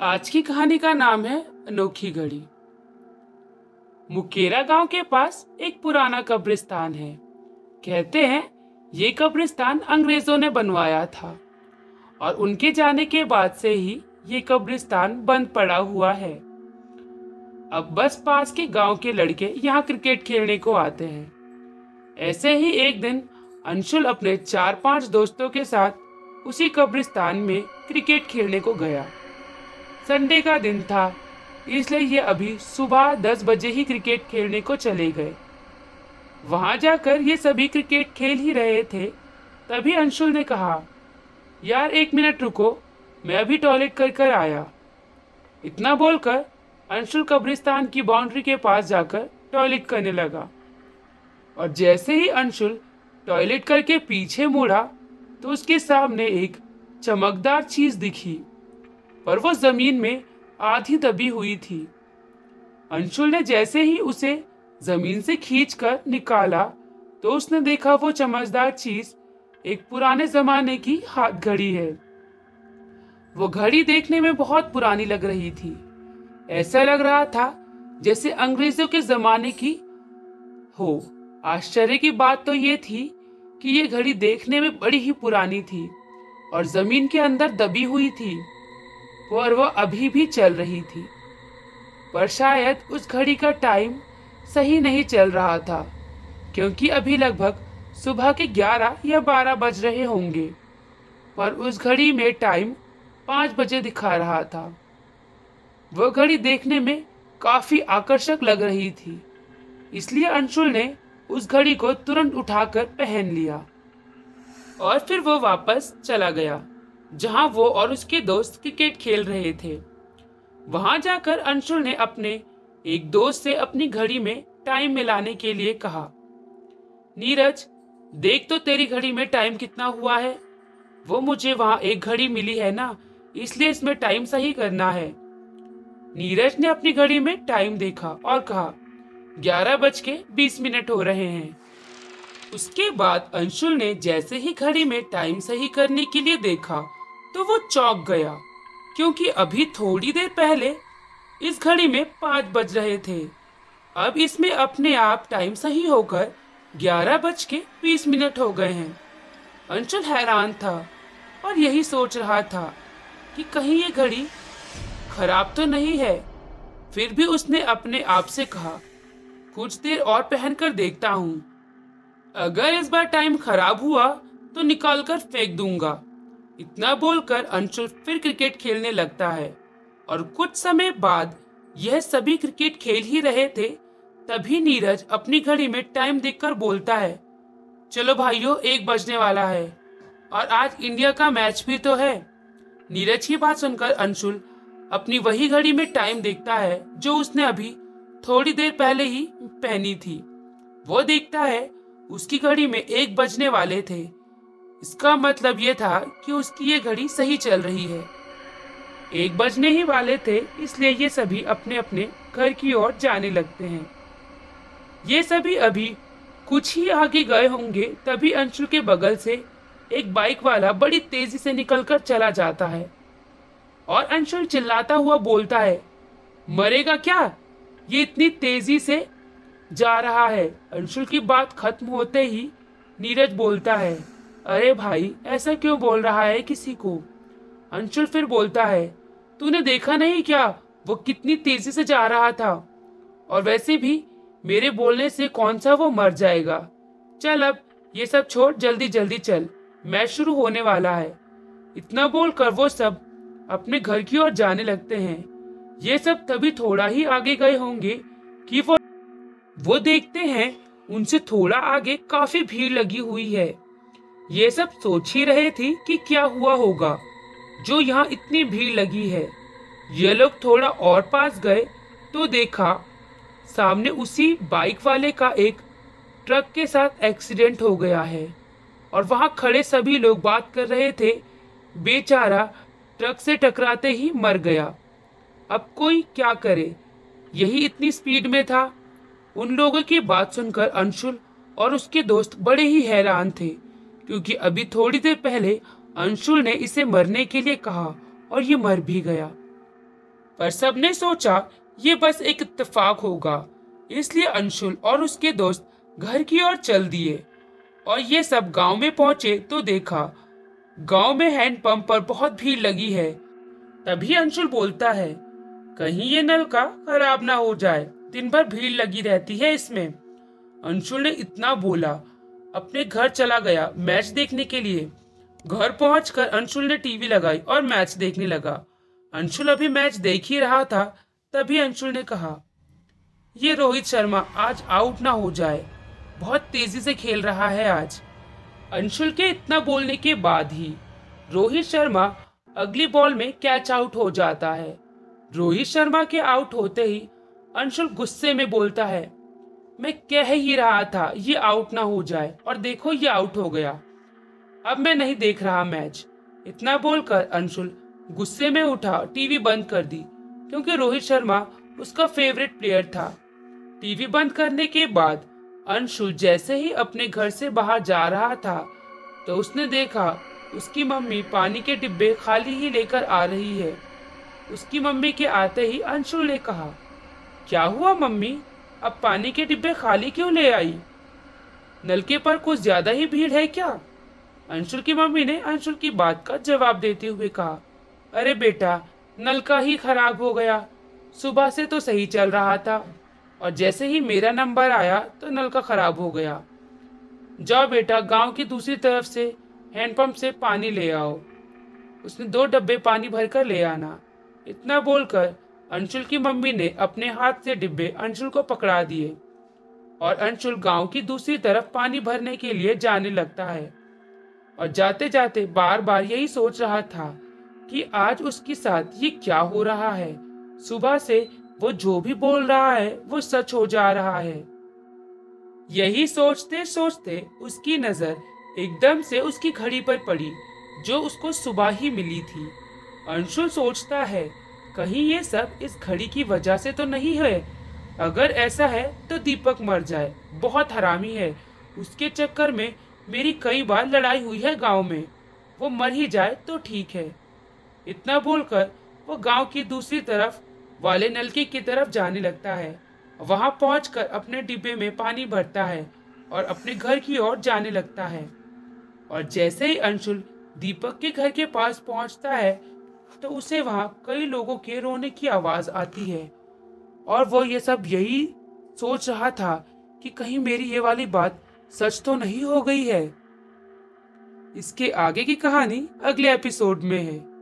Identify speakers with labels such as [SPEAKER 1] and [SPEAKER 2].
[SPEAKER 1] आज की कहानी का नाम है अनोखी घड़ी। मुकेरा गाँव के पास एक पुराना कब्रिस्तान है। कहते हैं, ये कब्रिस्तान अंग्रेज़ों ने बनवाया था और उनके जाने के बाद से ही ये कब्रिस्तान बंद पड़ा हुआ है। अब बस पास के गाँव के लड़के यहाँ क्रिकेट खेलने को आते हैं। ऐसे ही एक दिन अंशुल अपने चार पाँच दोस्तों के साथ उसी कब्रिस्तान में क्रिकेट खेलने को गया। संडे का दिन था, इसलिए ये अभी सुबह दस बजे ही क्रिकेट खेलने को चले गए। वहाँ जाकर ये सभी क्रिकेट खेल ही रहे थे, तभी अंशुल ने कहा, यार, एक मिनट रुको, मैं अभी टॉयलेट कर कर आया। इतना बोलकर अंशुल कब्रिस्तान की बाउंड्री के पास जाकर टॉयलेट करने लगा। और जैसे ही अंशुल टॉयलेट करके पीछे मुड़ा तो उसके सामने एक चमकदार चीज़ दिखी। पर वो ज़मीन में आधी दबी हुई थी। अंशुल ने जैसे ही उसे ज़मीन से खींचकर निकाला तो उसने देखा वो चमकदार चीज़ एक पुराने जमाने की हाथ घड़ी है। वो घड़ी देखने में बहुत पुरानी लग रही थी। ऐसा लग रहा था जैसे अंग्रेज़ों के जमाने की हो। आश्चर्य की बात तो ये थी कि ये घड़ी देखने में बड़ी ही पुरानी थी और ज़मीन के अंदर दबी हुई थी। और वह अभी भी चल रही थी। पर शायद उस घड़ी का टाइम सही नहीं चल रहा था, क्योंकि अभी लगभग सुबह के 11 या 12 बज रहे होंगे। पर उस घड़ी में टाइम पाँच बजे दिखा रहा था। वह घड़ी देखने में काफ़ी आकर्षक लग रही थी, इसलिए अंशुल ने उस घड़ी को तुरंत उठाकर पहन लिया और फिर वो वापस चला गया। जहाँ वो और उसके दोस्त क्रिकेट खेल रहे थे। वहाँ जाकर अंशुल ने अपने एक दोस्त से अपनी घड़ी में टाइम मिलाने के लिए कहा, नीरज, देख तो तेरी घड़ी में टाइम कितना हुआ है। वो मुझे वहाँ एक घड़ी मिली है ना, इसलिए इसमें टाइम सही करना है। नीरज ने अपनी घड़ी में टाइम देखा और कहा, ग्यारह बज के बीस मिनट हो रहे हैं। उसके बाद अंशुल ने जैसे ही घड़ी में टाइम सही करने के लिए देखा तो वो चौंक गया, क्योंकि अभी थोड़ी देर पहले इस घड़ी में पाँच बज रहे थे। अब इसमें अपने आप टाइम सही होकर ग्यारह बज के बीस मिनट हो गए हैं। अंशुल हैरान था और यही सोच रहा था कि कहीं ये घड़ी खराब तो नहीं है। फिर भी उसने अपने आप से कहा, कुछ देर और पहनकर देखता हूँ। अगर इस बार टाइम खराब हुआ तो निकाल कर फेंक दूँगा। इतना बोलकर अंशुल फिर क्रिकेट खेलने लगता है। और कुछ समय बाद यह सभी क्रिकेट खेल ही रहे थे, तभी नीरज अपनी घड़ी में टाइम देखकर बोलता है, चलो भाइयों, एक बजने वाला है, और आज इंडिया का मैच भी तो है। नीरज की बात सुनकर अंशुल अपनी वही घड़ी में टाइम देखता है, जो उसने अभी थोड़ी देर पहले ही पहनी थी। वो देखता है, उसकी घड़ी में एक बजने वाले थे। इसका मतलब ये था कि उसकी ये घड़ी सही चल रही है। एक बजने ही वाले थे, इसलिए ये सभी अपने अपने घर की ओर जाने लगते हैं। ये सभी अभी कुछ ही आगे गए होंगे, तभी अंशु के बगल से एक बाइक वाला बड़ी तेज़ी से निकलकर चला जाता है। और अंशुल चिल्लाता हुआ बोलता है, मरेगा क्या? ये इतनी तेज़ी से जा रहा है। अंशुल की बात खत्म होते ही नीरज बोलता है अरे भाई, ऐसा क्यों बोल रहा है किसी को? अंशुल फिर बोलता है, तूने देखा नहीं क्या? वो कितनी तेज़ी से जा रहा था। और वैसे भी, मेरे बोलने से कौन सा वो मर जाएगा? चल अब, ये सब छोड़, जल्दी जल्दी चल। मैच शुरू होने वाला है। इतना बोलकर वो सब अपने घर की ओर जाने लगते हैं। ये सब तभी थोड़ा ही आगे गए होंगे कि वो वो देखते हैं, उनसे थोड़ा आगे काफ़ी भीड़ लगी हुई है। ये सब सोच ही रहे थे कि क्या हुआ होगा। जो यहाँ इतनी भीड़ लगी है। ये लोग थोड़ा और पास गए तो देखा, सामने उसी बाइक वाले का एक ट्रक के साथ एक्सीडेंट हो गया है। और वहाँ खड़े सभी लोग बात कर रहे थे। बेचारा ट्रक से टकराते ही मर गया। अब कोई क्या करे? यही इतनी स्पीड में था। उन लोगों की बात सुनकर अंशुल और उसके दोस्त बड़े ही हैरान थे। क्योंकि अभी थोड़ी देर पहले अंशुल ने इसे मरने के लिए कहा और ये मर भी गया। पर सबने सोचा, ये बस एक इत्तेफाक होगा। इसलिए अंशुल और उसके दोस्त घर की ओर चल दिए और ये सब गाँव में पहुँचे तो देखा, गाँव में हैंडपंप पर बहुत भीड़ लगी है। तभी अंशुल बोलता है, कहीं ये नल का खराब ना हो जाए, दिन भर भीड़ लगी रहती है इसमें। अंशुल ने इतना बोला अपने घर चला गया मैच देखने के लिए। घर पहुंचकर अंशुल ने टीवी लगाई और मैच देखने लगा। अंशुल अभी मैच देख ही रहा था, तभी अंशुल ने कहा, ये रोहित शर्मा, आज आउट ना हो जाए। बहुत तेज़ी से खेल रहा है आज। अंशुल के इतना बोलने के बाद ही रोहित शर्मा अगली बॉल में कैच आउट हो जाता है। रोहित शर्मा के आउट होते ही अंशुल गुस्से में बोलता है मैं कह ही रहा था, ये आउट ना हो जाए। और देखो, ये आउट हो गया। अब मैं नहीं देख रहा मैच इतना बोलकर अंशुल गुस्से में उठा टीवी बंद कर दी, क्योंकि रोहित शर्मा उसका फेवरेट प्लेयर था। टीवी बंद करने के बाद अंशुल जैसे ही अपने घर से बाहर जा रहा था तो उसने देखा, उसकी मम्मी पानी के डिब्बे खाली ही लेकर आ रही है। उसकी मम्मी के आते ही अंशुल ने कहा, क्या हुआ मम्मी? अब पानी के डिब्बे खाली क्यों ले आई? नलके पर कुछ ज़्यादा ही भीड़ है क्या? अंशुल की मम्मी ने अंशुल की बात का जवाब देते हुए कहा, अरे बेटा नलका ही खराब हो गया। सुबह से तो सही चल रहा था, और जैसे ही मेरा नंबर आया तो नलका खराब हो गया। जाओ बेटा, गाँव की दूसरी तरफ़ से हैंडपंप से पानी ले आओ। उसने दो डब्बे पानी भरकर ले आना। इतना बोलकर अंशुल की मम्मी ने अपने हाथ से डिब्बे अंशुल को पकड़ा दिए और अंशुल गाँव की दूसरी तरफ़ पानी भरने के लिए जाने लगता है। और जाते जाते बार बार यही सोच रहा था कि आज उसके साथ ये क्या हो रहा है। सुबह से वो जो भी बोल रहा है, वो सच हो जा रहा है। यही सोचते सोचते उसकी नज़र एकदम से उसकी घड़ी पर पड़ी, जो उसको सुबह ही मिली थी। अंशुल सोचता है कहीं ये सब इस घड़ी की वजह से तो नहीं है? अगर ऐसा है तो दीपक मर जाए। बहुत हरामी है। उसके चक्कर में मेरी कई बार लड़ाई हुई है गाँव में। वो मर ही जाए तो ठीक है। इतना बोलकर वो गाँव की दूसरी तरफ़, वाले नलके की तरफ़ जाने लगता है। वहाँ पहुंचकर अपने डिब्बे में पानी भरता है और अपने घर की ओर जाने लगता है। और जैसे ही अंशुल दीपक के घर के पास पहुँचता है तो उसे वहाँ कई लोगों के रोने की आवाज़ आती है। और वो ये सब यही सोच रहा था कि कहीं मेरी ये वाली बात सच तो नहीं हो गई है। इसके आगे की कहानी अगले एपिसोड में है।